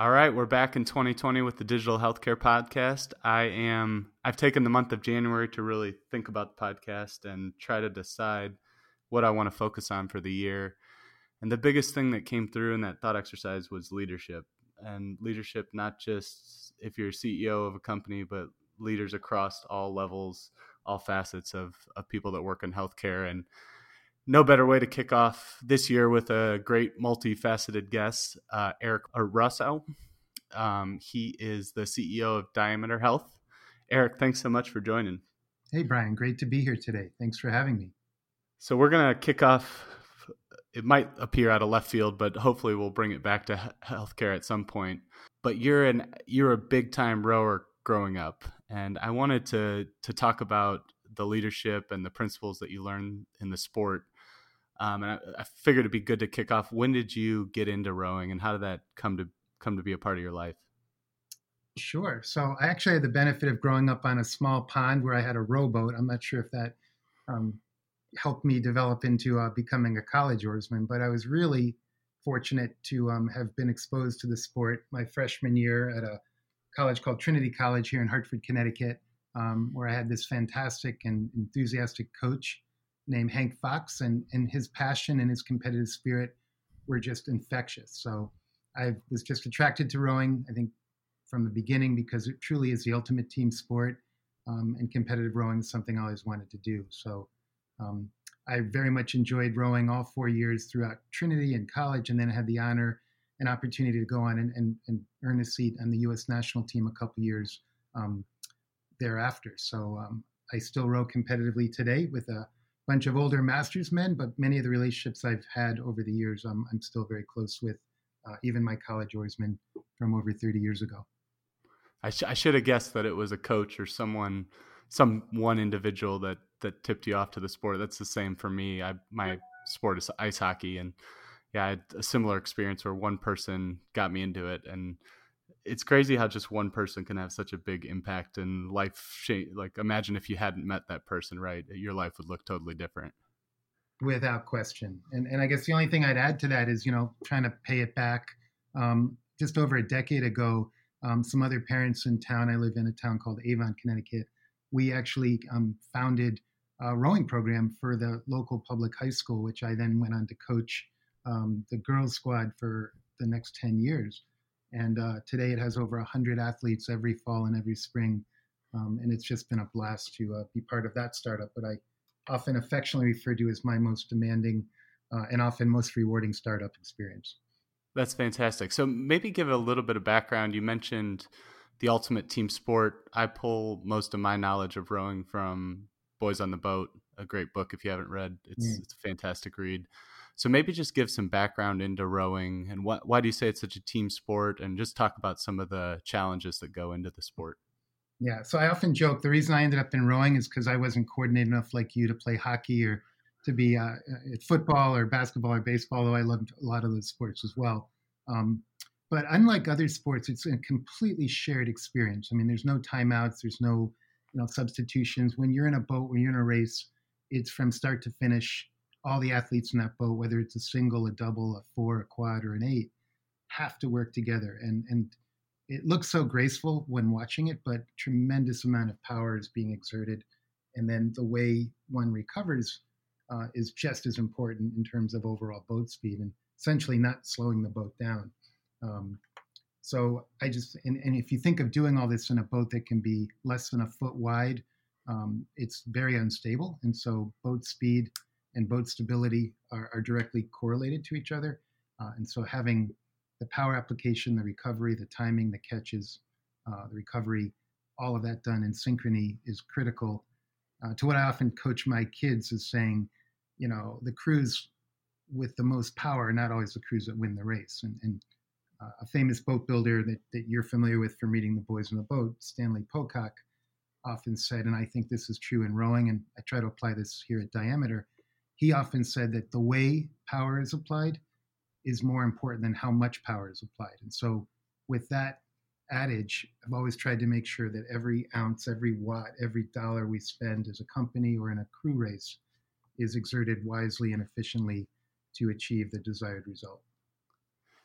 All right, we're back in 2020 with the Digital Healthcare Podcast. I am I've taken the month of January to really think about the podcast and try to decide what I want to focus on for the year. And the biggest thing that came through in that thought exercise was leadership. And leadership not just if you're CEO of a company, but leaders across all levels, all facets of, of people that work in healthcare and no better way to kick off this year with a great multifaceted guest, uh, Eric Rosow. Um, he is the CEO of Diameter Health. Eric, thanks so much for joining. Hey, Brian, great to be here today. Thanks for having me. So, we're going to kick off. It might appear out of left field, but hopefully, we'll bring it back to healthcare at some point. But you're an you're a big time rower growing up, and I wanted to to talk about the leadership and the principles that you learn in the sport um, and I, I, figured it'd be good to kick off. When did you get into rowing, and how did that come to come to be a part of your life? Sure. So I actually had the benefit of growing up on a small pond where I had a rowboat. I'm not sure if that um, helped me develop into uh, becoming a college oarsman, but I was really fortunate to um, have been exposed to the sport my freshman year at a college called Trinity College here in Hartford, Connecticut, um, where I had this fantastic and enthusiastic coach named Hank Fox, and, and his passion and his competitive spirit were just infectious. So I was just attracted to rowing, I think, from the beginning because it truly is the ultimate team sport, um, and competitive rowing is something I always wanted to do. So um, I very much enjoyed rowing all four years throughout Trinity and college, and then I had the honor and opportunity to go on and, and, and earn a seat on the U.S. national team a couple years um, thereafter. So um, I still row competitively today with a bunch of older masters men, but many of the relationships I've had over the years, um, I'm still very close with, uh, even my college oarsmen from over 30 years ago. I, sh- I should have guessed that it was a coach or someone, some one individual that that tipped you off to the sport. That's the same for me. I my sport is ice hockey, and yeah, I had a similar experience where one person got me into it, and it's crazy how just one person can have such a big impact in life like imagine if you hadn't met that person right? Your life would look totally different. Without question. And and i guess the only thing i'd add to that is you know trying to pay it back. Um, just over a decade ago um, some other parents in town i live in a town called avon connecticut we actually um, founded a rowing program for the local public high school which i then went on to coach um, the girls squad for the next 10 years and uh, today it has over 100 athletes every fall and every spring. Um, and it's just been a blast to uh, be part of that startup, but I often affectionately refer to as my most demanding uh, and often most rewarding startup experience. That's fantastic. So maybe give a little bit of background. You mentioned the ultimate team sport. I pull most of my knowledge of rowing from Boys on the Boat, a great book if you haven't read. It's mm. it's a fantastic read. So maybe just give some background into rowing and what, why do you say it's such a team sport and just talk about some of the challenges that go into the sport. Yeah, so I often joke the reason I ended up in rowing is because I wasn't coordinated enough like you to play hockey or to be uh, at football or basketball or baseball, though I loved a lot of those sports as well. Um, but unlike other sports, it's a completely shared experience. I mean, there's no timeouts, there's no you know substitutions. When you're in a boat, when you're in a race, it's from start to finish all the athletes in that boat, whether it's a single, a double, a four, a quad, or an eight, have to work together. And and it looks so graceful when watching it, but tremendous amount of power is being exerted. And then the way one recovers uh, is just as important in terms of overall boat speed and essentially not slowing the boat down. Um, so I just and, and if you think of doing all this in a boat that can be less than a foot wide, um, it's very unstable. And so boat speed and boat stability are, are directly correlated to each other. Uh, and so having the power application, the recovery, the timing, the catches, uh, the recovery, all of that done in synchrony is critical. Uh, to what I often coach my kids is saying, you know, the crews with the most power are not always the crews that win the race. And, and uh, a famous boat builder that, that you're familiar with from reading The Boys on the Boat, Stanley Pocock, often said, and I think this is true in rowing, and I try to apply this here at Diameter he often said that the way power is applied is more important than how much power is applied. And so, with that adage, I've always tried to make sure that every ounce, every watt, every dollar we spend as a company or in a crew race is exerted wisely and efficiently to achieve the desired result.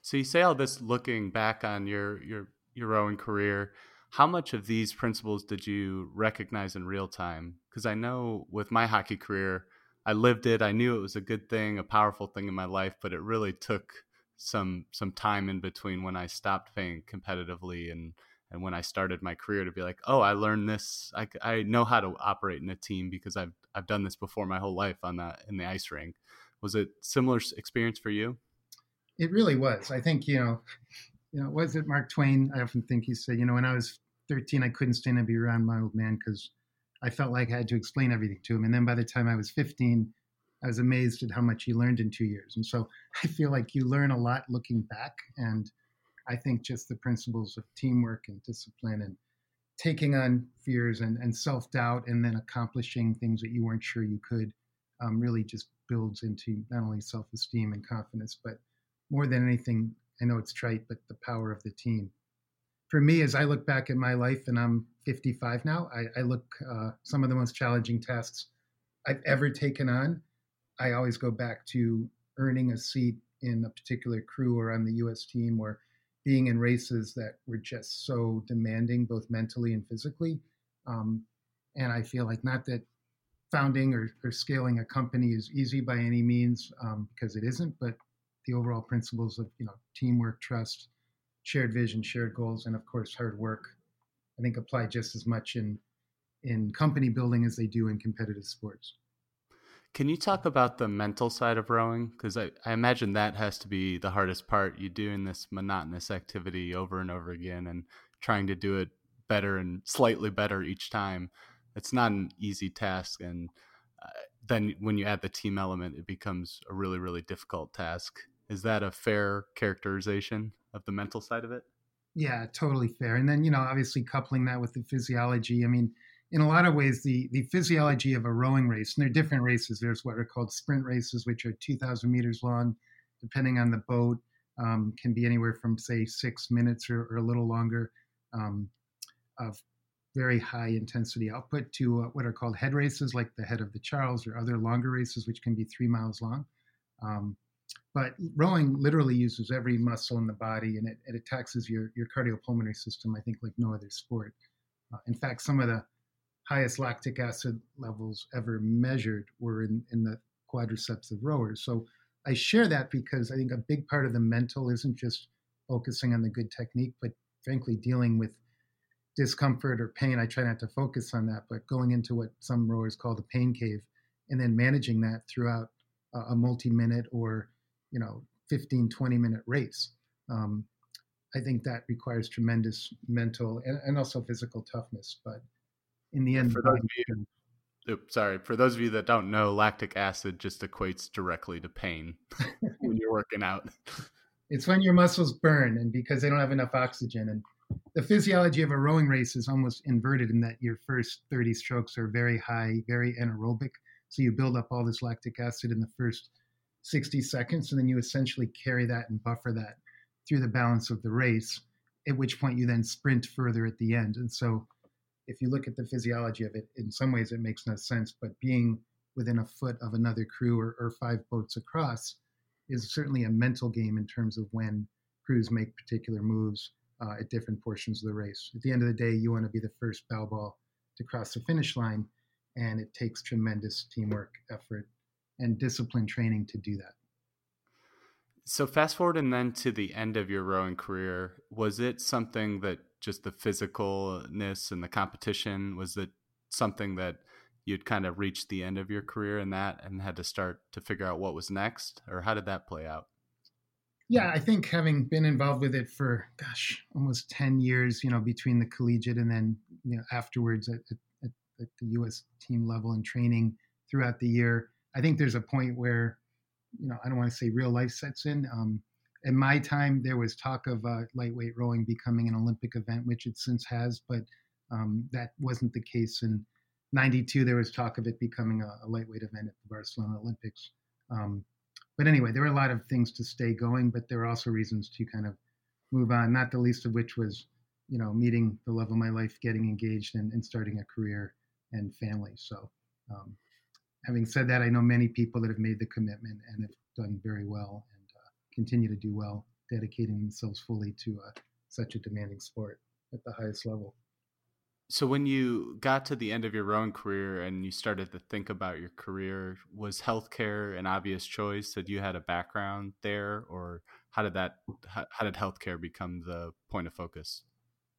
So you say all this looking back on your your your rowing career. How much of these principles did you recognize in real time? Because I know with my hockey career, I lived it. I knew it was a good thing, a powerful thing in my life, but it really took some some time in between when I stopped playing competitively and and when I started my career to be like, oh, I learned this. I, I know how to operate in a team because I've I've done this before my whole life on the in the ice rink. Was it similar experience for you? It really was. I think you know, you know, was it Mark Twain? I often think he said, you know, when I was 13, I couldn't stand to be around my old man because I felt like I had to explain everything to him. And then by the time I was 15, I was amazed at how much he learned in two years. And so I feel like you learn a lot looking back. And I think just the principles of teamwork and discipline and taking on fears and, and self doubt and then accomplishing things that you weren't sure you could um, really just builds into not only self esteem and confidence, but more than anything, I know it's trite, but the power of the team. For me, as I look back at my life, and I'm 55 now, I, I look uh, some of the most challenging tasks I've ever taken on. I always go back to earning a seat in a particular crew or on the U.S. team, or being in races that were just so demanding, both mentally and physically. Um, and I feel like not that founding or, or, scaling a company is easy by any means, um, because it isn't, but the overall principles of you know teamwork, trust, shared vision, shared goals, and of course hard work, I think apply just as much in in company building as they do in competitive sports. Can you talk about the mental side of rowing? Because I, I imagine that has to be the hardest part. You doing this monotonous activity over and over again and trying to do it better and slightly better each time. It's not an easy task. And uh, then when you add the team element, it becomes a really, really difficult task. Is that a fair characterization of the mental side of it? Yeah, totally fair. And then, you know, obviously coupling that with the physiology. I mean, in a lot of ways, the, the physiology of a rowing race, and there are different races. There's what are called sprint races, which are 2,000 meters long, depending on the boat, um, can be anywhere from, say, six minutes or, or a little longer um, of very high intensity output to uh, what are called head races, like the head of the Charles, or other longer races, which can be three miles long. Um, but rowing literally uses every muscle in the body and it, it taxes your, your cardiopulmonary system, I think, like no other sport. Uh, in fact, some of the highest lactic acid levels ever measured were in, in the quadriceps of rowers. So I share that because I think a big part of the mental isn't just focusing on the good technique, but frankly, dealing with discomfort or pain. I try not to focus on that, but going into what some rowers call the pain cave and then managing that throughout a, a multi minute or, you know, 15, 20 minute race. Um, I think that requires tremendous mental and, and also physical toughness. But in the end. For those of you, sorry, for those of you that don't know, lactic acid just equates directly to pain when you're working out. It's when your muscles burn, and because they don't have enough oxygen. And the physiology of a rowing race is almost inverted in that your first 30 strokes are very high, very anaerobic. So you build up all this lactic acid in the first 60 seconds, and then you essentially carry that and buffer that through the balance of the race. At which point you then sprint further at the end. And so if you look at the physiology of it, in some ways it makes no sense. But being within a foot of another crew or, or five boats across is certainly a mental game in terms of when crews make particular moves uh, at different portions of the race. At the end of the day, you want to be the first bow ball to cross the finish line, and it takes tremendous teamwork, effort, and discipline training to do that. So fast forward and then to the end of your rowing career, was it something that just the physicalness and the competition was it something that you'd kind of reached the end of your career in that and had to start to figure out what was next or how did that play out yeah i think having been involved with it for gosh almost 10 years you know between the collegiate and then you know afterwards at, at, at the us team level and training throughout the year i think there's a point where you know i don't want to say real life sets in um, in my time, there was talk of uh, lightweight rowing becoming an Olympic event, which it since has, but um, that wasn't the case. In '92, there was talk of it becoming a, a, lightweight event at the Barcelona Olympics. Um, but anyway, there were a lot of things to stay going, but there were also reasons to kind of move on. Not the least of which was you know, meeting the love of my life, getting engaged, and, and starting a career and family. So, um, having said that, I know many people that have made the commitment and have done very well and uh, continue to do well, dedicating themselves fully to uh, such a demanding sport at the highest level. So, when you got to the end of your rowing career and you started to think about your career, was healthcare an obvious choice? That you had a background there, or how did that? How, how did healthcare become the point of focus?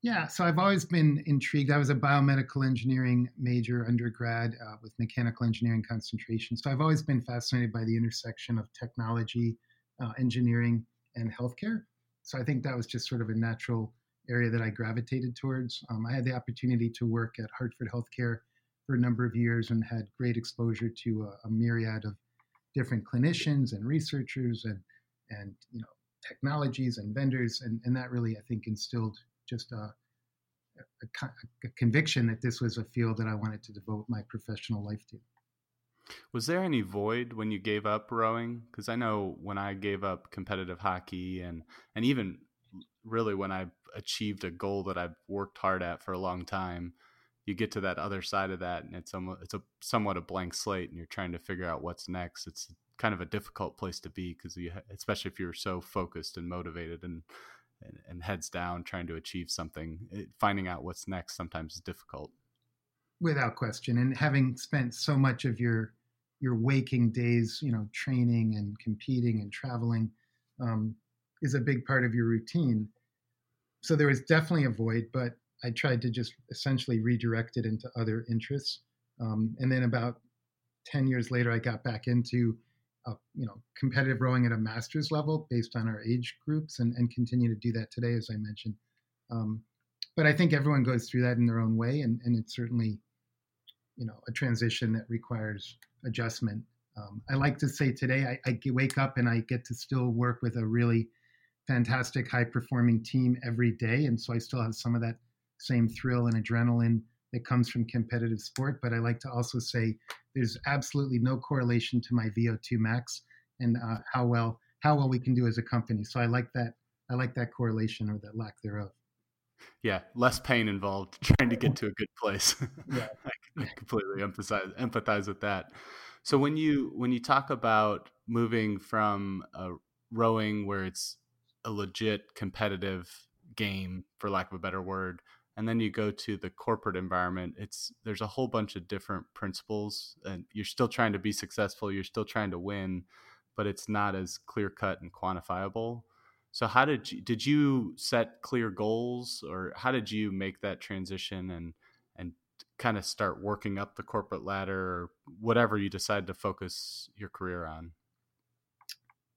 Yeah, so I've always been intrigued. I was a biomedical engineering major undergrad uh, with mechanical engineering concentration. So I've always been fascinated by the intersection of technology, uh, engineering, and healthcare. So I think that was just sort of a natural area that I gravitated towards. Um, I had the opportunity to work at Hartford Healthcare for a number of years and had great exposure to a, a myriad of different clinicians and researchers and and you know technologies and vendors and, and that really I think instilled just a, a, a, conviction that this was a field that I wanted to devote my professional life to. Was there any void when you gave up rowing? Because I know when I gave up competitive hockey and and even really when I achieved a goal that I've worked hard at for a long time, you get to that other side of that and it's somewhat it's a somewhat a blank slate and you're trying to figure out what's next. It's kind of a difficult place to be because you especially if you're so focused and motivated and and, and heads down trying to achieve something. It, finding out what's next sometimes is difficult. Without question. And having spent so much of your your waking days you know training and competing and traveling um, is a big part of your routine. So there was definitely a void but i tried to just essentially redirect it into other interests. Um, and then about 10 years later i got back into uh, you know competitive rowing at a master's level based on our age groups and, and continue to do that today as i mentioned. Um, but i think everyone goes through that in their own way and, and it's certainly you know a transition that requires adjustment. Um, i like to say today I, I wake up and i get to still work with a really fantastic high performing team every day and so i still have some of that same thrill and adrenaline that comes from competitive sport. But I like to also say there's absolutely no correlation to my VO2 max and uh, how well how well we can do as a company. So I like that I like that correlation or that lack thereof. Yeah, less pain involved trying to get to a good place. yeah. I completely emphasize empathize with that. So when you when you talk about moving from a rowing where it's a legit competitive game for lack of a better word and then you go to the corporate environment it's there's a whole bunch of different principles and you're still trying to be successful you're still trying to win but it's not as clear cut and quantifiable. So how did you did you set clear goals or how did you make that transition and and kind of start working up the corporate ladder or whatever you decide to focus your career on?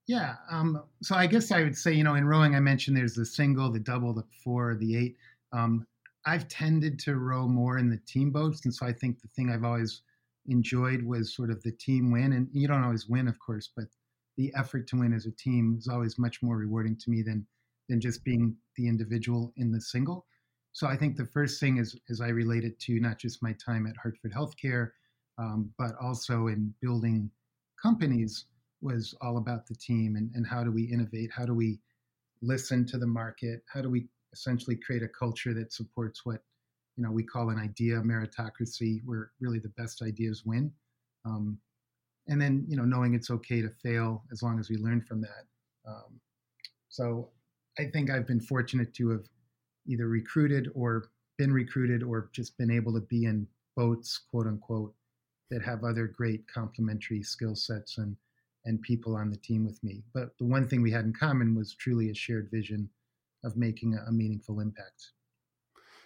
Yeah um, so i guess i would say you know in rowing i mentioned there's the single the double the four the eight um, I've tended to row more in the team boats, and so I think the thing I've always enjoyed was sort of the team win. And you don't always win, of course, but the effort to win as a team is always much more rewarding to me than than just being the individual in the single. So I think the first thing is is I relate it to not just my time at Hartford Healthcare, um, but also in building companies was all about the team and, and how do we innovate? How do we listen to the market? How do we essentially create a culture that supports what you know we call an idea meritocracy, where really the best ideas win. Um, and then you know knowing it's okay to fail as long as we learn from that. Um, so I think I've been fortunate to have either recruited or been recruited or just been able to be in boats, quote unquote, that have other great complementary skill sets and and people on the team with me. But the one thing we had in common was truly a shared vision of making a meaningful impact.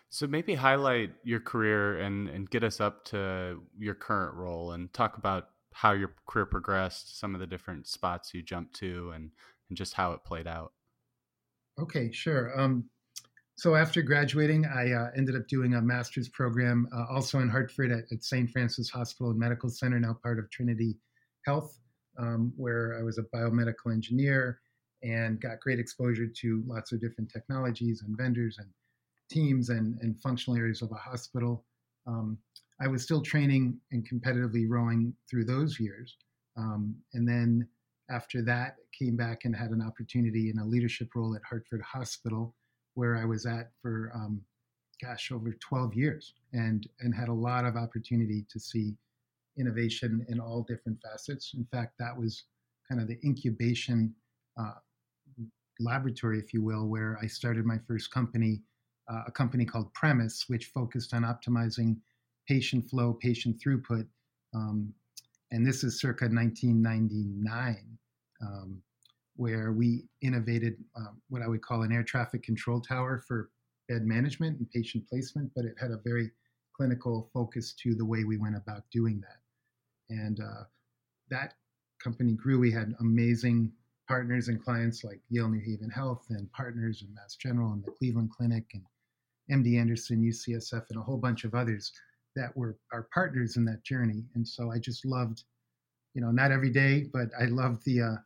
So maybe highlight your career and and get us up to your current role and talk about how your career progressed, some of the different spots you jumped to, and and just how it played out. Okay, sure. Um, so after graduating, I uh, ended up doing a master's program uh, also in Hartford at, at St. Francis Hospital and Medical Center, now part of Trinity Health, um, where I was a biomedical engineer and got great exposure to lots of different technologies and vendors and teams and, and functional areas of a hospital. Um, I was still training and competitively rowing through those years. Um, and then after that, came back and had an opportunity in a leadership role at Hartford Hospital, where I was at for, um, gosh, over 12 years and, and had a lot of opportunity to see innovation in all different facets. In fact, that was kind of the incubation uh, laboratory, if you will, where I started my first company, uh, a company called Premise, which focused on optimizing patient flow, patient throughput. Um, and this is circa 1999, um, where we innovated um, what I would call an air traffic control tower for bed management and patient placement, but it had a very clinical focus to the way we went about doing that. And uh, that company grew. We had amazing partners and clients like Yale New Haven Health and partners in Mass General and the Cleveland Clinic and MD Anderson, UCSF, and a whole bunch of others that were our partners in that journey. And so I just loved, you know, not every day, but I loved the uh,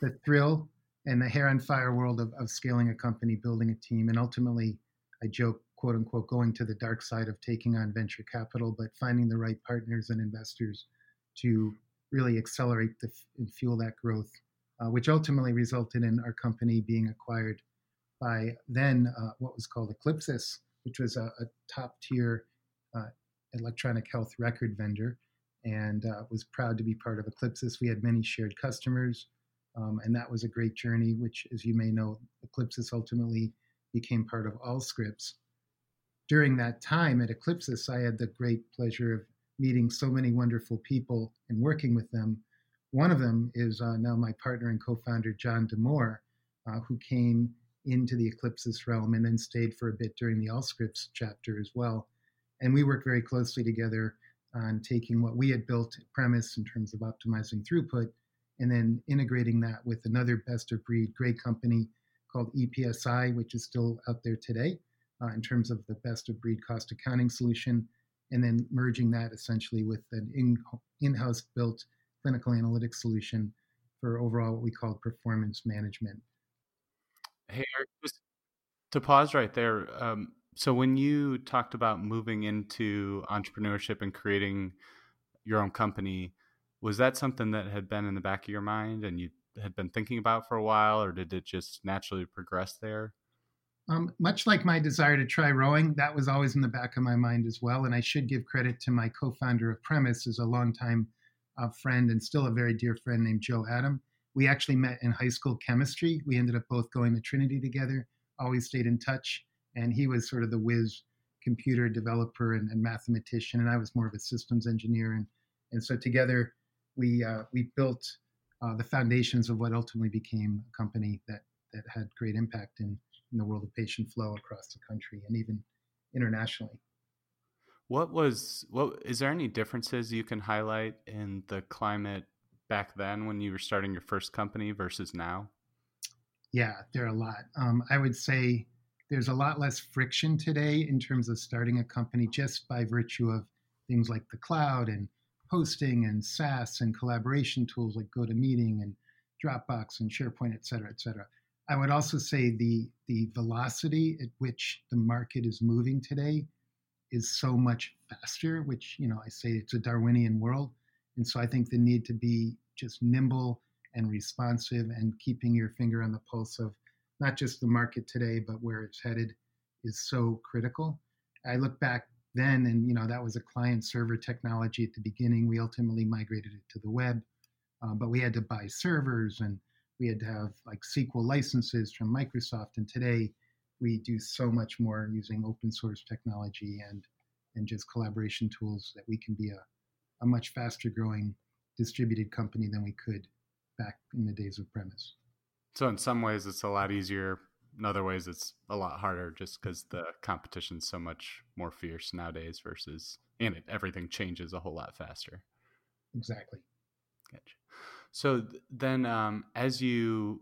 the thrill and the hair on fire world of, of scaling a company, building a team, and ultimately, I joke, quote unquote, going to the dark side of taking on venture capital, but finding the right partners and investors to really accelerate the, and fuel that growth, uh, which ultimately resulted in our company being acquired by then uh, what was called Eclipsys, which was a, a top tier uh, electronic health record vendor, and uh, was proud to be part of Eclipsys. We had many shared customers, um, and that was a great journey. Which, as you may know, Eclipsys ultimately became part of Allscripts. During that time at Eclipsys, I had the great pleasure of meeting so many wonderful people and working with them. One of them is uh, now my partner and co-founder John D'Amore, uh, who came into the Eclipsys realm and then stayed for a bit during the Allscripts chapter as well. And we worked very closely together on taking what we had built premise in terms of optimizing throughput and then integrating that with another best of breed great company called EPSI, which is still out there today uh, in terms of the best of breed cost accounting solution, and then merging that essentially with an in, in-house built clinical analytics solution for overall what we call performance management. Hey, Eric, just to pause right there. Um, so when you talked about moving into entrepreneurship and creating your own company, was that something that had been in the back of your mind and you had been thinking about for a while, or did it just naturally progress there? Um, much like my desire to try rowing, that was always in the back of my mind as well. And I should give credit to my co-founder of Premise, is a longtime uh, friend and still a very dear friend named Joe Adam. We actually met in high school chemistry. We ended up both going to Trinity together. Always stayed in touch, and he was sort of the whiz computer developer and, and mathematician, and I was more of a systems engineer. And and so together we uh, we built uh, the foundations of what ultimately became a company that that had great impact in in the world of patient flow across the country and even internationally. What was what is there any differences you can highlight in the climate back then when you were starting your first company versus now? Yeah, there are a lot. Um, I would say there's a lot less friction today in terms of starting a company just by virtue of things like the cloud and hosting and SaaS and collaboration tools like GoToMeeting and Dropbox and SharePoint, et cetera, et cetera. I would also say the the velocity at which the market is moving today is so much faster, which you know I say it's a Darwinian world, and so I think the need to be just nimble and responsive and keeping your finger on the pulse of not just the market today, but where it's headed is so critical. I look back then, and you know that was a client server technology at the beginning. We ultimately migrated it to the web, uh, but we had to buy servers and we had to have like SQL licenses from Microsoft, and today we do so much more using open source technology and and just collaboration tools that we can be a, a much faster growing distributed company than we could back in the days of premise. So in some ways it's a lot easier. In other ways it's a lot harder just because the competition's so much more fierce nowadays versus and it, everything changes a whole lot faster. Exactly. Gotcha. So then, um, as you,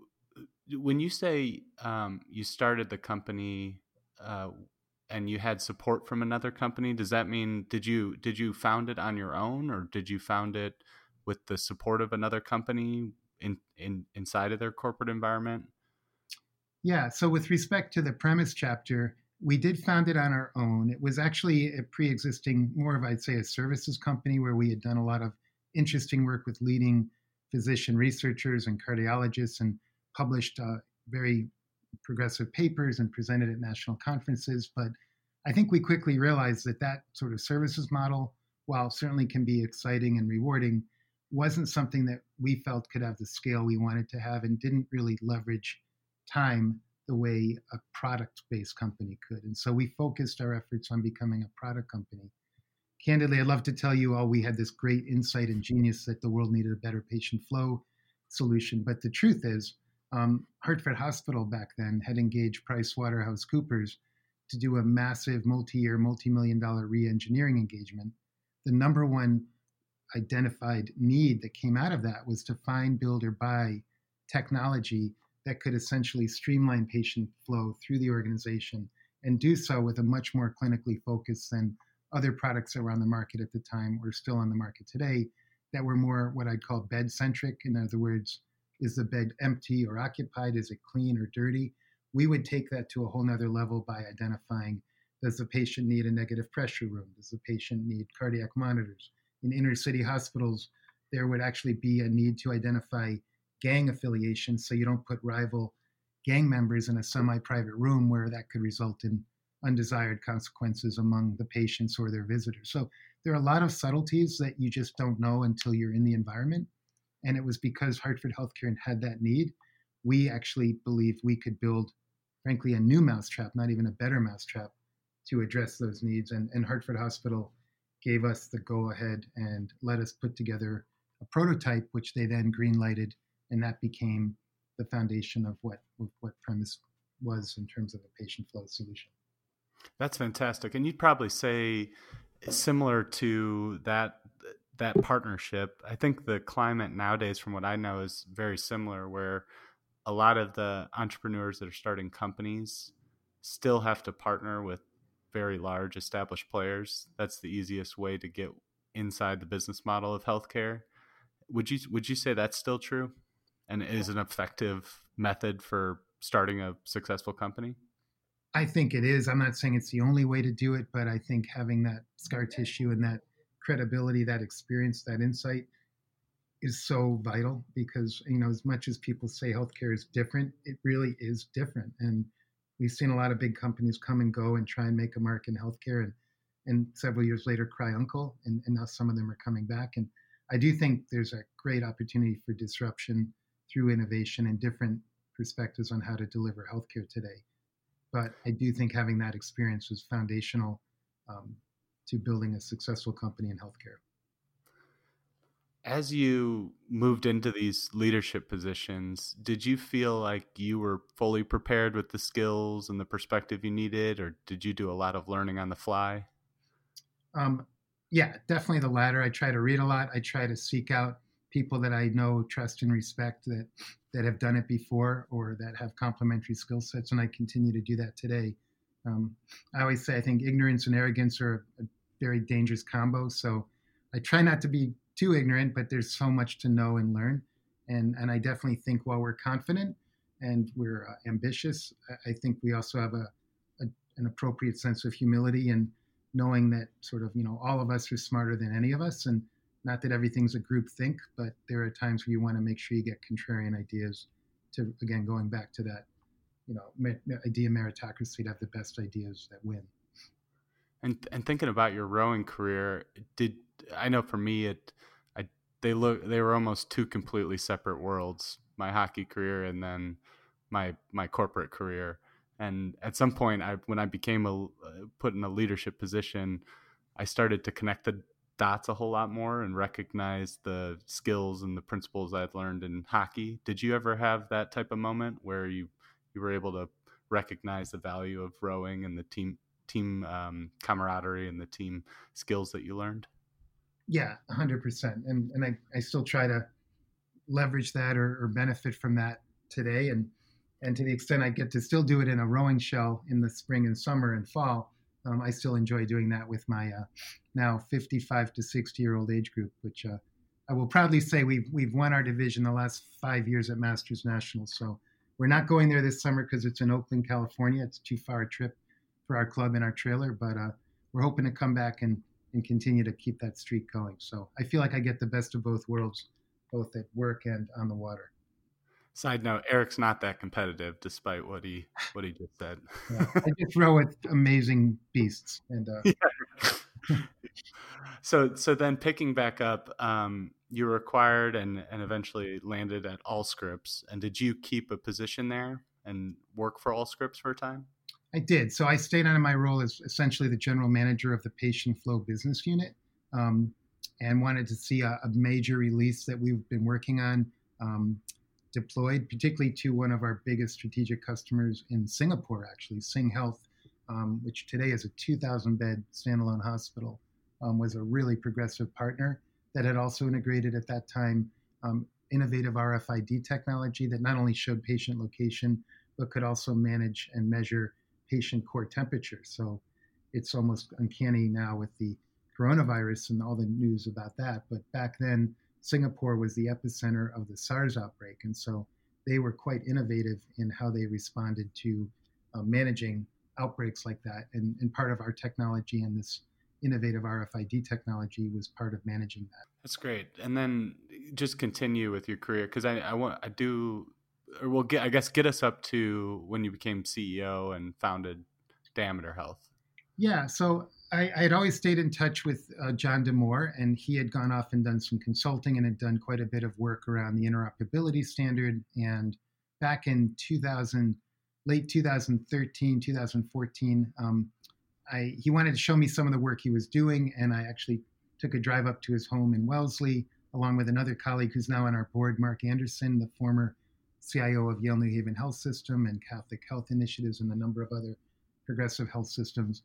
when you say um, you started the company uh, and you had support from another company, does that mean did you did you found it on your own, or did you found it with the support of another company in, in inside of their corporate environment? Yeah. So with respect to the premise chapter, we did found it on our own. It was actually a pre-existing, more of I'd say a services company where we had done a lot of interesting work with leading physician researchers and cardiologists and published uh, very progressive papers and presented at national conferences. But I think we quickly realized that that sort of services model, while certainly can be exciting and rewarding, wasn't something that we felt could have the scale we wanted to have and didn't really leverage time the way a product based company could. And so we focused our efforts on becoming a product company. Candidly, I'd love to tell you all we had this great insight and genius that the world needed a better patient flow solution. But the truth is, um, Hartford Hospital back then had engaged PricewaterhouseCoopers to do a massive multi year, multi million dollar re engineering engagement. The number one identified need that came out of that was to find, build, or buy technology that could essentially streamline patient flow through the organization and do so with a much more clinically focused than other products that were on the market at the time or still on the market today that were more what I'd call bed centric. In other words, is the bed empty or occupied? Is it clean or dirty? We would take that to a whole nother level by identifying does the patient need a negative pressure room? Does the patient need cardiac monitors? In inner city hospitals, there would actually be a need to identify gang affiliation so you don't put rival gang members in a semi private room where that could result in undesired consequences among the patients or their visitors. So there are a lot of subtleties that you just don't know until you're in the environment. And it was because Hartford Healthcare had that need. We actually believed we could build, frankly, a new mousetrap, not even a better mousetrap, to address those needs. And, and Hartford Hospital gave us the go ahead and let us put together a prototype, which they then green lighted, and that became the foundation of what of what premise was in terms of a patient flow solution. That's fantastic, and you'd probably say similar to that that partnership, I think the climate nowadays, from what I know, is very similar. Where a lot of the entrepreneurs that are starting companies still have to partner with very large established players. That's the easiest way to get inside the business model of healthcare. Would you would you say that's still true, and is an effective method for starting a successful company? I think it is. I'm not saying it's the only way to do it, but I think having that scar tissue and that credibility, that experience, that insight is so vital because, you know, as much as people say healthcare is different, it really is different. And we've seen a lot of big companies come and go and try and make a mark in healthcare and, and several years later cry uncle. And, and now some of them are coming back. And I do think there's a great opportunity for disruption through innovation and different perspectives on how to deliver healthcare today. But I do think having that experience was foundational um, to building a successful company in healthcare. As you moved into these leadership positions, did you feel like you were fully prepared with the skills and the perspective you needed, or did you do a lot of learning on the fly? Um, yeah, definitely the latter. I try to read a lot. I try to seek out people that I know, trust, and respect that that have done it before or that have complementary skill sets, and I continue to do that today. Um, I always say I think ignorance and arrogance are a very dangerous combo. So I try not to be too ignorant, but there's so much to know and learn. And, and I definitely think while we're confident and we're uh, ambitious, I, I think we also have a, a, an appropriate sense of humility and knowing that sort of, you know, all of us are smarter than any of us. And not that everything's a group think, but there are times where you want to make sure you get contrarian ideas to, again, going back to that, you know, idea meritocracy to have the best ideas that win. And and thinking about your rowing career, did I know for me it I they look they were almost two completely separate worlds. My hockey career and then my my corporate career. And at some point, I when I became a put in a leadership position, I started to connect the dots a whole lot more and recognize the skills and the principles I'd learned in hockey. Did you ever have that type of moment where you you were able to recognize the value of rowing and the team team um, camaraderie and the team skills that you learned? Yeah, hundred percent. And and I, I still try to leverage that or, or benefit from that today. And and to the extent I get to still do it in a rowing shell in the spring and summer and fall, um, I still enjoy doing that with my uh, now 55 to 60 year old age group, which uh, I will proudly say we've we've won our division the last five years at Masters Nationals. So we're not going there this summer because it's in Oakland, California. It's too far a trip for our club and our trailer, but uh, we're hoping to come back and, and continue to keep that streak going. So I feel like I get the best of both worlds, both at work and on the water. Side note: Eric's not that competitive, despite what he what he just said. yeah, I just row with amazing beasts, and uh... yeah. so so then picking back up, um, you were acquired and and eventually landed at Allscripts. And did you keep a position there and work for Allscripts for a time? I did. So I stayed on in my role as essentially the general manager of the patient flow business unit, um, and wanted to see a, a, major release that we've been working on. Um, deployed, particularly to one of our biggest strategic customers in Singapore, actually, Sing Health, um, which today is a 2,000 bed standalone hospital, um, was a really progressive partner that had also integrated at that time um, innovative RFID technology that not only showed patient location, but could also manage and measure patient core temperature. So it's almost uncanny now with the coronavirus and all the news about that. But back then, Singapore was the epicenter of the SARS outbreak. And so they were quite innovative in how they responded to uh, managing outbreaks like that. And, and part of our technology and this innovative RFID technology was part of managing that. That's great. And then just continue with your career because I, I want I do or we'll get I guess get us up to when you became CEO and founded Diameter Health. Yeah, so I, I, had always stayed in touch with uh, John D'Amore, and he had gone off and done some consulting and had done quite a bit of work around the interoperability standard. And back in 2000, late 2013, 2014, um, I, he wanted to show me some of the work he was doing, and I actually took a drive up to his home in Wellesley, along with another colleague who's now on our board, Mark Anderson, the former CIO of Yale New Haven Health System and Catholic Health Initiatives, and a number of other progressive health systems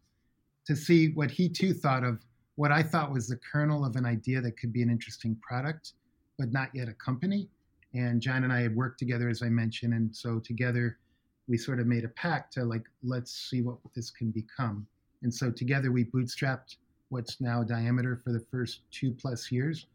to see what he too thought of what I thought was the kernel of an idea that could be an interesting product, but not yet a company. And John and I had worked together, as I mentioned, and so together we sort of made a pact to like, let's see what this can become. And so together we bootstrapped what's now diameter for the first two plus years,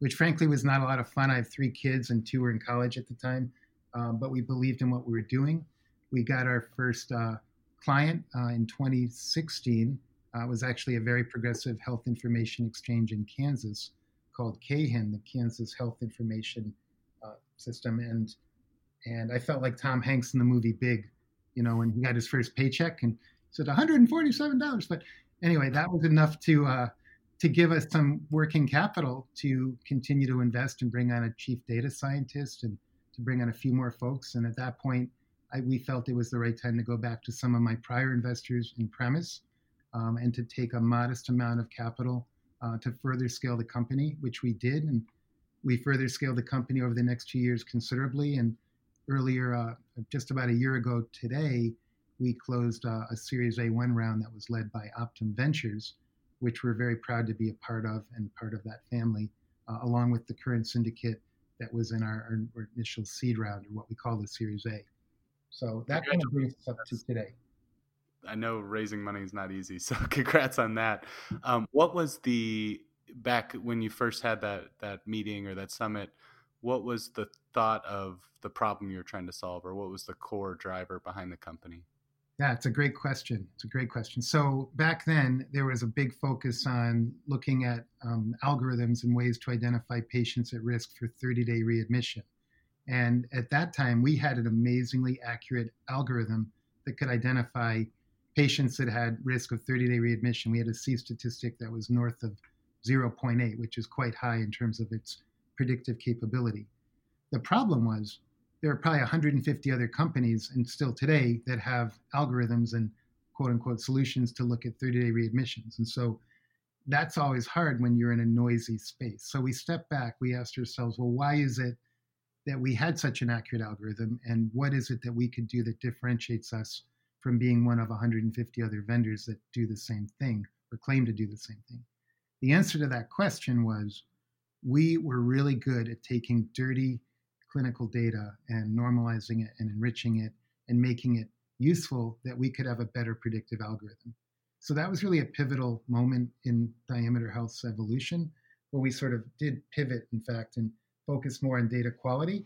which frankly was not a lot of fun. I have three kids and two were in college at the time, um, but we believed in what we were doing. We got our first uh, client uh, in 2016 uh, was actually a very progressive health information exchange in Kansas called KHIN, the Kansas Health Information uh, System, and and I felt like Tom Hanks in the movie Big, you know, when he got his first paycheck and said 147 dollars. But anyway, that was enough to uh, to give us some working capital to continue to invest and bring on a chief data scientist and to bring on a few more folks. And at that point, I, we felt it was the right time to go back to some of my prior investors in premise um, and to take a modest amount of capital uh, to further scale the company, which we did. And we further scaled the company over the next two years considerably. And earlier, uh, just about a year ago today, we closed uh, a Series A1 round that was led by Optum Ventures, which we're very proud to be a part of and part of that family, uh, along with the current syndicate that was in our, our initial seed round, or what we call the Series A. So that kind of brings us up to today. I know raising money is not easy, so congrats on that. Um, what was the back when you first had that that meeting or that summit? What was the thought of the problem you were trying to solve, or what was the core driver behind the company? Yeah, it's a great question. It's a great question. So back then, there was a big focus on looking at um, algorithms and ways to identify patients at risk for 30-day readmission. And at that time, we had an amazingly accurate algorithm that could identify patients that had risk of 30 day readmission. We had a C statistic that was north of 0.8, which is quite high in terms of its predictive capability. The problem was there are probably 150 other companies, and still today, that have algorithms and quote unquote solutions to look at 30 day readmissions. And so that's always hard when you're in a noisy space. So we stepped back, we asked ourselves, well, why is it that we had such an accurate algorithm and what is it that we could do that differentiates us from being one of 150 other vendors that do the same thing or claim to do the same thing? The answer to that question was we were really good at taking dirty clinical data and normalizing it and enriching it and making it useful that we could have a better predictive algorithm. So that was really a pivotal moment in Diameter Health's evolution where we sort of did pivot, in fact, and focus more on data quality.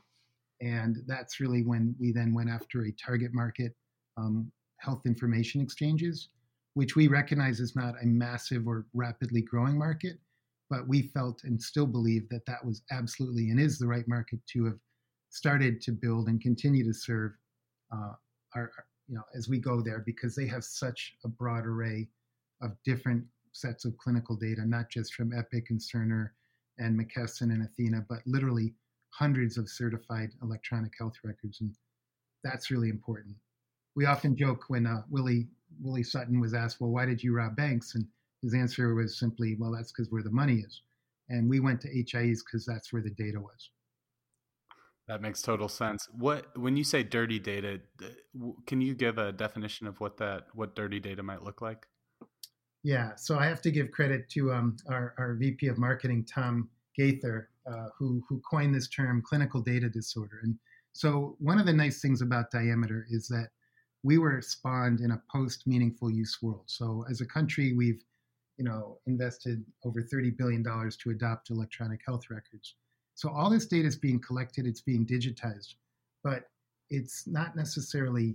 And that's really when we then went after a target market, um, health information exchanges, which we recognize is not a massive or rapidly growing market, but we felt and still believe that that was absolutely and is the right market to have started to build and continue to serve uh, our, you know, as we go there because they have such a broad array of different sets of clinical data, not just from Epic and Cerner and McKesson and Athena, but literally hundreds of certified electronic health records, and that's really important. We often joke when uh, Willie Willie Sutton was asked, "Well, why did you rob banks?" and his answer was simply, "Well, that's because where the money is." And we went to HIEs because that's where the data was. That makes total sense. What when you say dirty data, can you give a definition of what that what dirty data might look like? Yeah, so I have to give credit to um, our, our VP of Marketing, Tom Gaither, uh, who who coined this term clinical data disorder. And so one of the nice things about Diameter is that we were spawned in a post meaningful use world. So as a country, we've you know invested over 30 billion dollars to adopt electronic health records. So all this data is being collected, it's being digitized, but it's not necessarily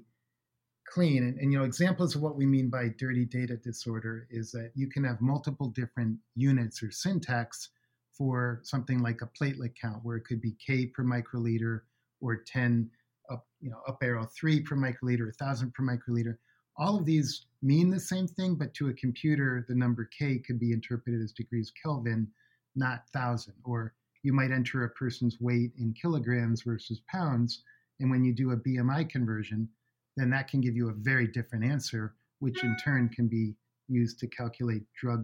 clean. And, and, you know, examples of what we mean by dirty data disorder is that you can have multiple different units or syntax for something like a platelet count, where it could be K per microliter or 10 up, you know, up arrow three per microliter, 1,000 per microliter. All of these mean the same thing, but to a computer, the number K could be interpreted as degrees Kelvin, not thousand. Or you might enter a person's weight in kilograms versus pounds. And when you do a BMI conversion, then that can give you a very different answer, which in turn can be used to calculate drug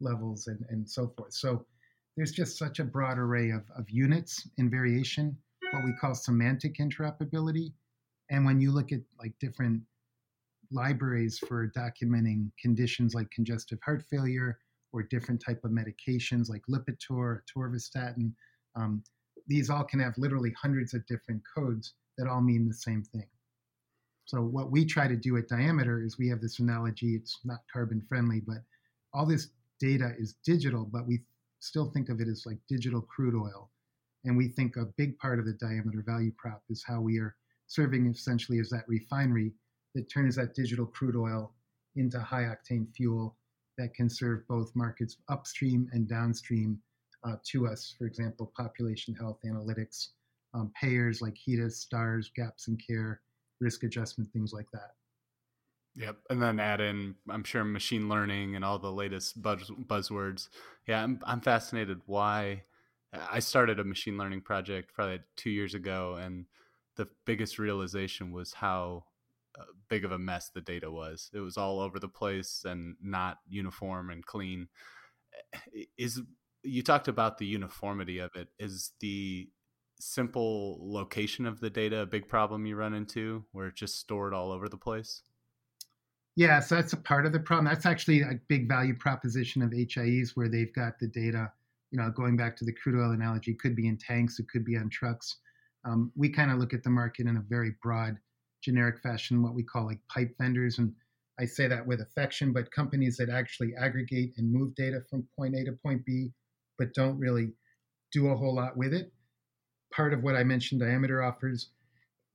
levels and, and so forth. So there's just such a broad array of, of units and variation, what we call semantic interoperability. And when you look at like different libraries for documenting conditions like congestive heart failure or different type of medications like Lipitor, atorvastatin. Um, these all can have literally hundreds of different codes that all mean the same thing. So what we try to do at Diameter is we have this analogy. It's not carbon friendly, but all this data is digital, but we still think of it as like digital crude oil. And we think a big part of the Diameter value prop is how we are serving essentially as that refinery that turns that digital crude oil into high octane fuel that can serve both markets upstream and downstream uh, to us. For example, population health analytics, um, payers like HEDIS, STARS, gaps in care, risk adjustment, things like that. Yep, and then add in, I'm sure, machine learning and all the latest buzz, buzzwords. Yeah, I'm I'm fascinated why. I started a machine learning project probably two years ago, and the biggest realization was how big of a mess the data was. It was all over the place and not uniform and clean. Is you talked about the uniformity of it. Is the simple location of the data a big problem you run into where it's just stored all over the place? Yeah, so that's a part of the problem. That's actually a big value proposition of HIEs where they've got the data, you know, going back to the crude oil analogy, could be in tanks, it could be on trucks. Um, we kind of look at the market in a very broad generic fashion, what we call like pipe vendors. And I say that with affection, but companies that actually aggregate and move data from point A to point B, but don't really do a whole lot with it. Part of what I mentioned Diameter offers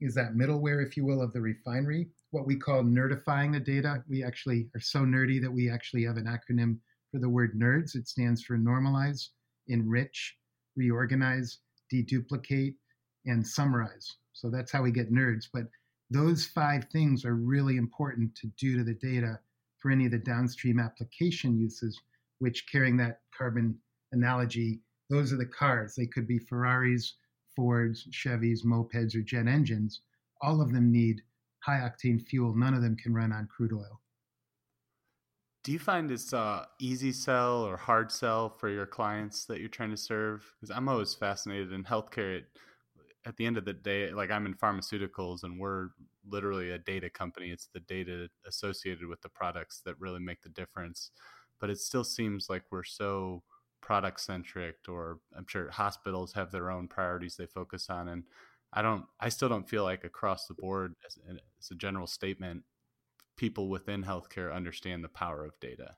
is that middleware, if you will, of the refinery, what we call nerdifying the data. We actually are so nerdy that we actually have an acronym for the word NERDS. It stands for normalize, enrich, reorganize, deduplicate, and summarize. So that's how we get nerds. But those five things are really important to do to the data for any of the downstream application uses, which carrying that carbon analogy, those are the cars. They could be Ferraris, Fords, Chevys, mopeds, or jet engines. All of them need high octane fuel. None of them can run on crude oil. Do you find it's uh, easy sell or hard sell for your clients that you're trying to serve? Because I'm always fascinated in healthcare. It, at the end of the day, like I'm in pharmaceuticals and we're literally a data company. It's the data associated with the products that really make the difference. But it still seems like we're so product centric, or I'm sure hospitals have their own priorities they focus on. And I don't, I still don't feel like across the board, as, a general statement, people within healthcare understand the power of data.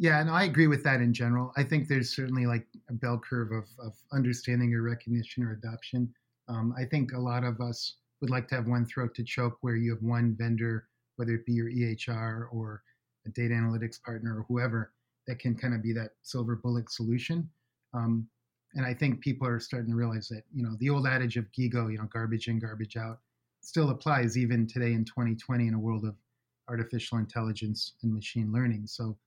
Yeah, and I agree with that in general. I think there's certainly like a bell curve of, of understanding or recognition or adoption. Um, I think a lot of us would like to have one throat to choke where you have one vendor, whether it be your EHR or a data analytics partner or whoever, that can kind of be that silver bullet solution. Um, and I think people are starting to realize that you know the old adage of GIGO, you know, garbage in, garbage out, still applies even today in 2020 in a world of artificial intelligence and machine learning. So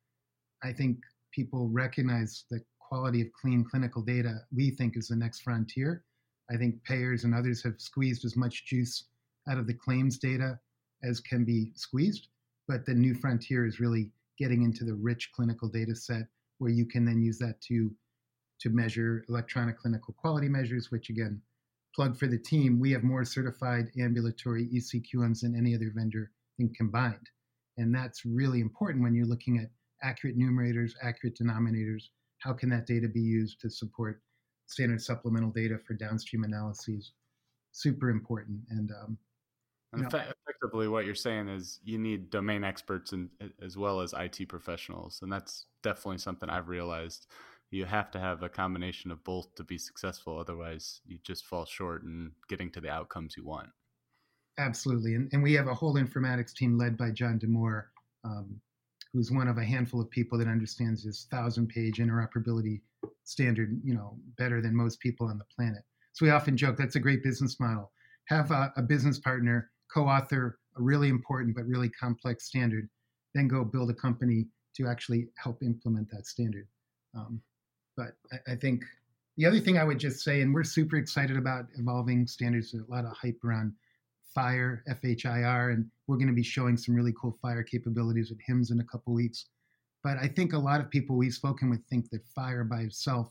I think people recognize the quality of clean clinical data. We think is the next frontier. I think payers and others have squeezed as much juice out of the claims data as can be squeezed, but the new frontier is really getting into the rich clinical data set where you can then use that to to measure electronic clinical quality measures, which again, plug for the team, we have more certified ambulatory ECQMs than any other vendor think combined. And that's really important when you're looking at accurate numerators, accurate denominators. How can that data be used to support standard supplemental data for downstream analyses? Super important. And um, and effectively, what you're saying is you need domain experts and as well as IT professionals, and that's definitely something I've realized. You have to have a combination of both to be successful. Otherwise, you just fall short in getting to the outcomes you want. Absolutely, and, and we have a whole informatics team led by John D'Amore, um, who's one of a handful of people that understands this thousand-page interoperability standard, you know, better than most people on the planet. So we often joke that's a great business model. Have a, a business partner co-author a really important but really complex standard, then go build a company to actually help implement that standard. Um, but I, I, think the other thing I would just say, and we're super excited about evolving standards. A lot of hype around FHIR, F-H-I-R, and we're going to be showing some really cool FHIR capabilities with HIMSS in a couple weeks. But I think a lot of people we've spoken with think that FHIR by itself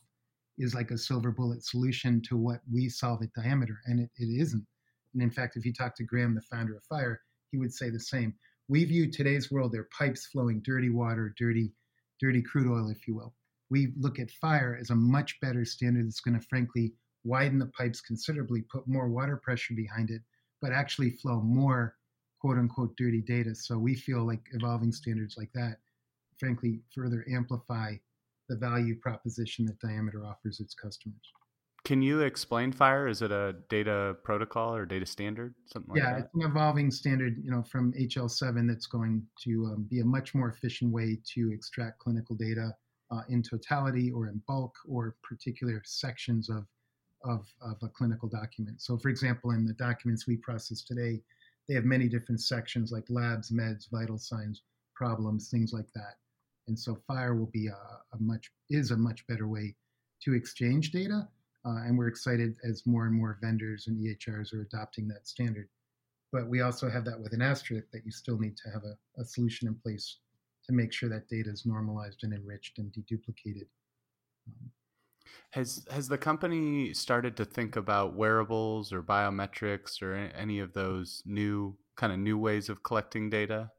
is like a silver bullet solution to what we solve at diameter, and it, it isn't. And in fact, if you talk to Grahame, the founder of FHIR, he would say the same. We view today's world, they're pipes flowing dirty water, dirty, dirty crude oil, if you will. We look at FHIR as a much better standard that's going to frankly widen the pipes considerably, put more water pressure behind it, but actually flow more quote unquote dirty data. So we feel like evolving standards like that, frankly, further amplify the value proposition that Diameter offers its customers. Can you explain FHIR? Is it a data protocol or data standard? Something like that. yeah, it's an evolving standard, you know, from HL7 that's going to um, be a much more efficient way to extract clinical data uh, in totality or in bulk or particular sections of, of, of a clinical document. So, for example, in the documents we process today, they have many different sections like labs, meds, vital signs, problems, things like that. And so FHIR will be a, a much is a much better way to exchange data uh, and we're excited as more and more vendors and EHRs are adopting that standard. But we also have that with an asterisk that you still need to have a, a solution in place to make sure that data is normalized and enriched and deduplicated. Um, has has the company started to think about wearables or biometrics or any of those new kind of new ways of collecting data?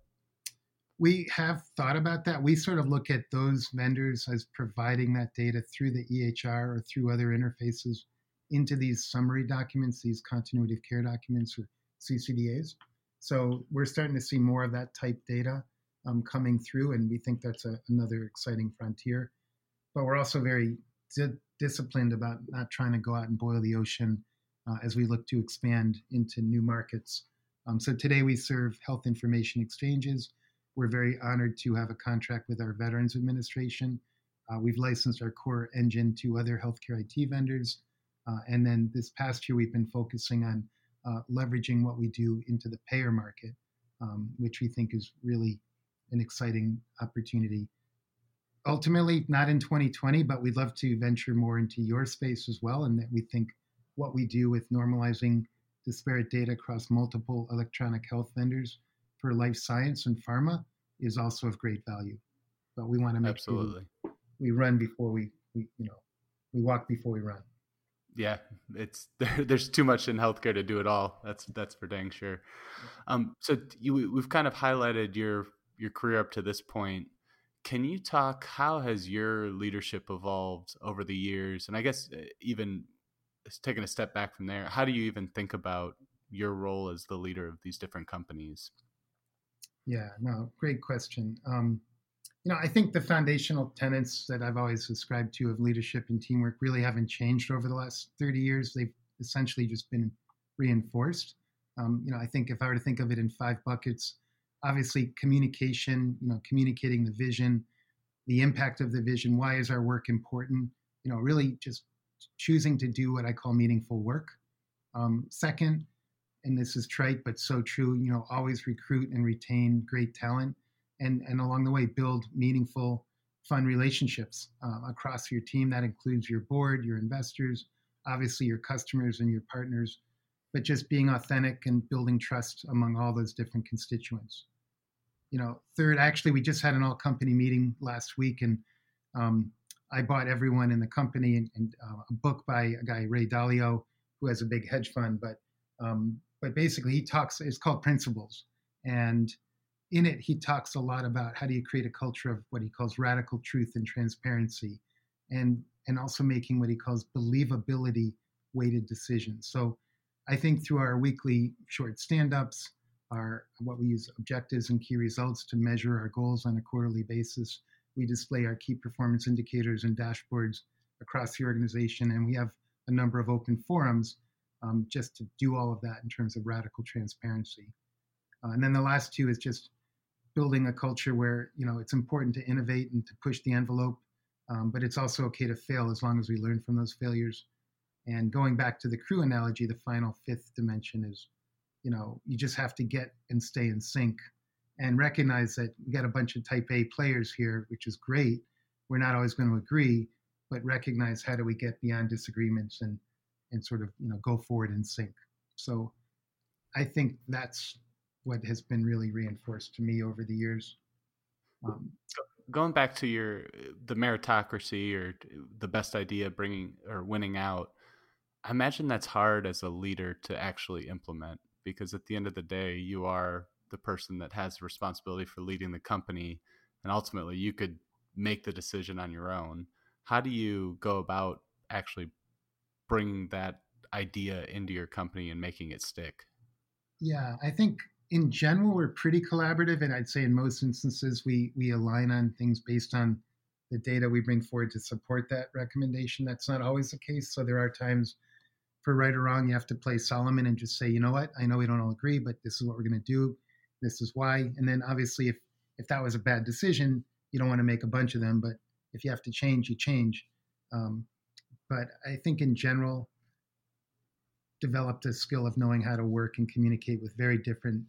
we have thought about that. We sort of look at those vendors as providing that data through the EHR or through other interfaces into these summary documents, these continuity of care documents or CCDAs. So we're starting to see more of that type data um, coming through, and we think that's a, another exciting frontier. But we're also very di- disciplined about not trying to go out and boil the ocean uh, as we look to expand into new markets. Um, so today we serve health information exchanges we're very honored to have a contract with our Veterans Administration. Uh, we've licensed our core engine to other healthcare IT vendors. Uh, and then this past year, we've been focusing on uh, leveraging what we do into the payer market, um, which we think is really an exciting opportunity. Ultimately, not in 2020, but we'd love to venture more into your space as well. And that we think what we do with normalizing disparate data across multiple electronic health vendors for life science and pharma is also of great value. But we want to make absolutely sure we, we run before we, we you know we walk before we run. Yeah, it's there, there's too much in healthcare to do it all. That's that's for dang sure. Um, so you, we've kind of highlighted your your career up to this point. Can you talk? How has your leadership evolved over the years? And I guess uh, even taking a step back from there, how do you even think about your role as the leader of these different companies? Yeah, no, great question. Um, you know, I think the foundational tenets that I've always subscribed to of leadership and teamwork really haven't changed over the last 30 years. They've essentially just been reinforced. Um, you know, I think if I were to think of it in five buckets, obviously communication, you know, communicating the vision, the impact of the vision, why is our work important? You know, really just choosing to do what I call meaningful work. Um, second, and this is trite but so true, you know, always recruit and retain great talent, and and along the way build meaningful, fun relationships uh, across your team. That includes your board, your investors, obviously your customers and your partners, but just being authentic and building trust among all those different constituents. You know, third, actually, we just had an all company meeting last week, and um, I bought everyone in the company and, and uh, a book by a guy Ray Dalio, who has a big hedge fund, but um, but basically he talks. It's called Principles, and in it he talks a lot about how do you create a culture of what he calls radical truth and transparency, and and also making what he calls believability weighted decisions. So I think through our weekly short stand-ups, our what we use objectives and key results to measure our goals on a quarterly basis we display our key performance indicators and dashboards across the organization, and we have a number of open forums um, just to do all of that in terms of radical transparency. Uh, and then the last two is just building a culture where you know it's important to innovate and to push the envelope, um, but it's also okay to fail as long as we learn from those failures. And going back to the crew analogy, the final fifth dimension is, you know, you just have to get and stay in sync and recognize that we got a bunch of type A players here, which is great. We're not always going to agree, but recognize how do we get beyond disagreements and and sort of you know go forward in sync. So I think that's what has been really reinforced to me over the years. Um, Going back to your the meritocracy or the best idea bringing or winning out, I imagine that's hard as a leader to actually implement because at the end of the day, you are the person that has responsibility for leading the company and ultimately you could make the decision on your own. How do you go about actually bringing that idea into your company and making it stick? Yeah i think in general we're pretty collaborative and i'd say in most instances we we align on things based on the data we bring forward to support that recommendation. That's not always the case so there are times for right or wrong you have to play solomon and just say you know what i know we don't all agree but this is what we're going to do this is why. And then obviously, if if that was a bad decision, you don't want to make a bunch of them. But if you have to change, you change. Um, but I think in general, developed a skill of knowing how to work and communicate with very different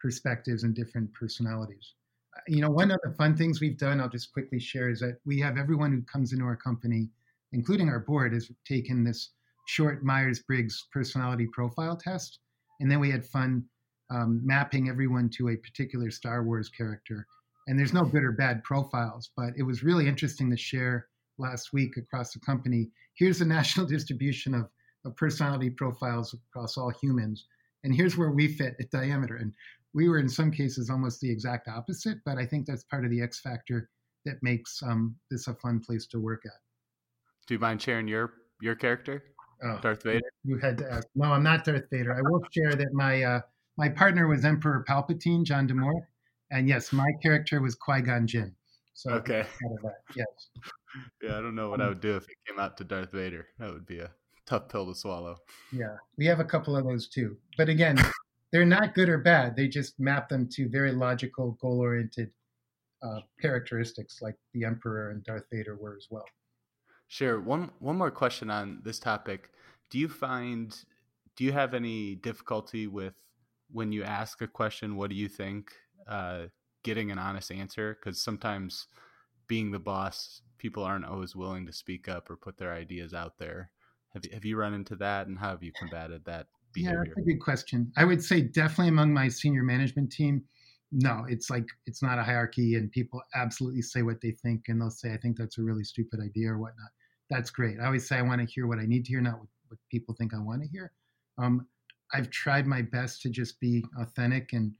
perspectives and different personalities. Uh, you know, one of the fun things we've done, I'll just quickly share, is that we have everyone who comes into our company, including our board, has taken this short Myers Briggs personality profile test. And then we had fun um, mapping everyone to a particular Star Wars character. And there's no good or bad profiles, but it was really interesting to share last week across the company. Here's the national distribution of, of personality profiles across all humans. And here's where we fit at diameter. And we were in some cases almost the exact opposite, but I think that's part of the X factor that makes um, this a fun place to work at. Do you mind sharing your your character, oh, Darth Vader? You had to ask. No, I'm not Darth Vader. I will share that my uh, my partner was Emperor Palpatine, John D'Amore, and yes, my character was Qui Gon Jinn. So okay, yes. Yeah, I don't know what um, I would do if it came out to Darth Vader. That would be a tough pill to swallow. Yeah, we have a couple of those too, but again, they're not good or bad. They just map them to very logical, goal-oriented uh, characteristics, like the Emperor and Darth Vader were as well. Sure. One one more question on this topic. Do you find do you have any difficulty with when you ask a question, what do you think? Uh, getting an honest answer because sometimes being the boss, people aren't always willing to speak up or put their ideas out there. Have you, have you run into that, and how have you combated that behavior? Yeah, that's a good question. I would say definitely among my senior management team. No, it's like it's not a hierarchy, and people absolutely say what they think, and they'll say, "I think that's a really stupid idea" or whatnot. That's great. I always say I want to hear what I need to hear, not what, what people think I want to hear. Um, I've tried my best to just be authentic and,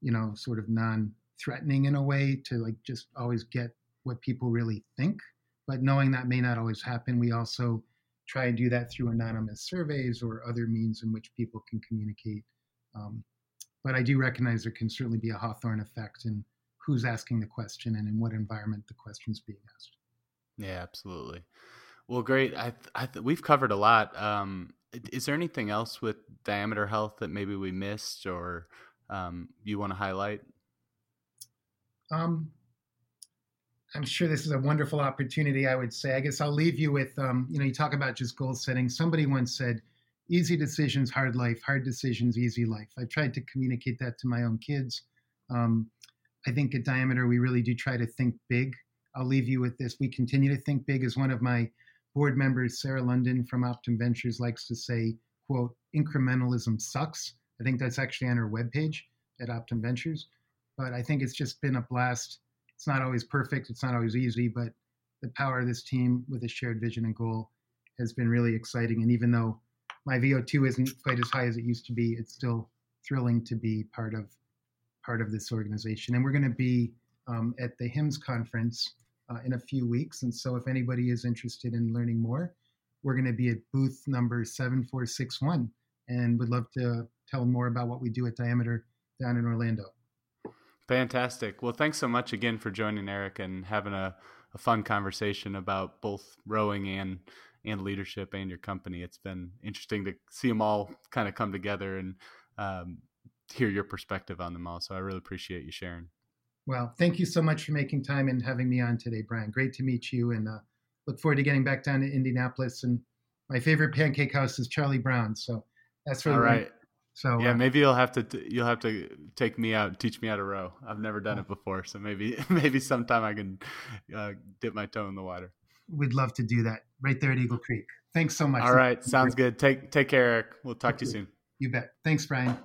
you know, sort of non-threatening in a way to like just always get what people really think. But knowing that may not always happen, we also try and do that through anonymous surveys or other means in which people can communicate. Um, but I do recognize there can certainly be a Hawthorne effect in who's asking the question and in what environment the question's being asked. Yeah, absolutely. Well, great. I, I we've covered a lot. Um, is there anything else with diameter health that maybe we missed or um, you want to highlight? Um, I'm sure this is a wonderful opportunity. I would say. I guess I'll leave you with, um, you know, you talk about just goal setting. Somebody once said, "Easy decisions, hard life; hard decisions, easy life." I've tried to communicate that to my own kids. Um, I think at Diameter we really do try to think big. I'll leave you with this: we continue to think big. As one of my board member Sarah London from Optum Ventures, likes to say, "quote Incrementalism sucks." I think that's actually on her webpage at Optum Ventures. But I think it's just been a blast it's not always perfect, it's not always easy, but the power of this team with a shared vision and goal has been really exciting. And even though my VO2 isn't quite as high as it used to be, it's still thrilling to be part of part of this organization. And we're going to be um, at the HIMSS conference uh, in a few weeks. And so, if anybody is interested in learning more, we're going to be at booth number 7461 and would love to tell more about what we do at Diameter down in Orlando. Fantastic. Well, thanks so much again for joining Eric and having a, a fun conversation about both rowing and and leadership and your company. It's been interesting to see them all kind of come together and um, hear your perspective on them all. So I really appreciate you sharing. Well, thank you so much for making time and having me on today, Brian. Great to meet you, and uh, look forward to getting back down to Indianapolis. And my favorite pancake house is Charlie Brown. So that's really all right. So yeah, uh, maybe you'll have to you'll have to take me out, teach me how to row. I've never done it before, so maybe maybe sometime I can uh, dip my toe in the water. We'd love to do that right there at Eagle Creek. Thanks so much. All right, sounds good. Take take care, Eric. We'll talk to you soon. You bet. Thanks, Brian.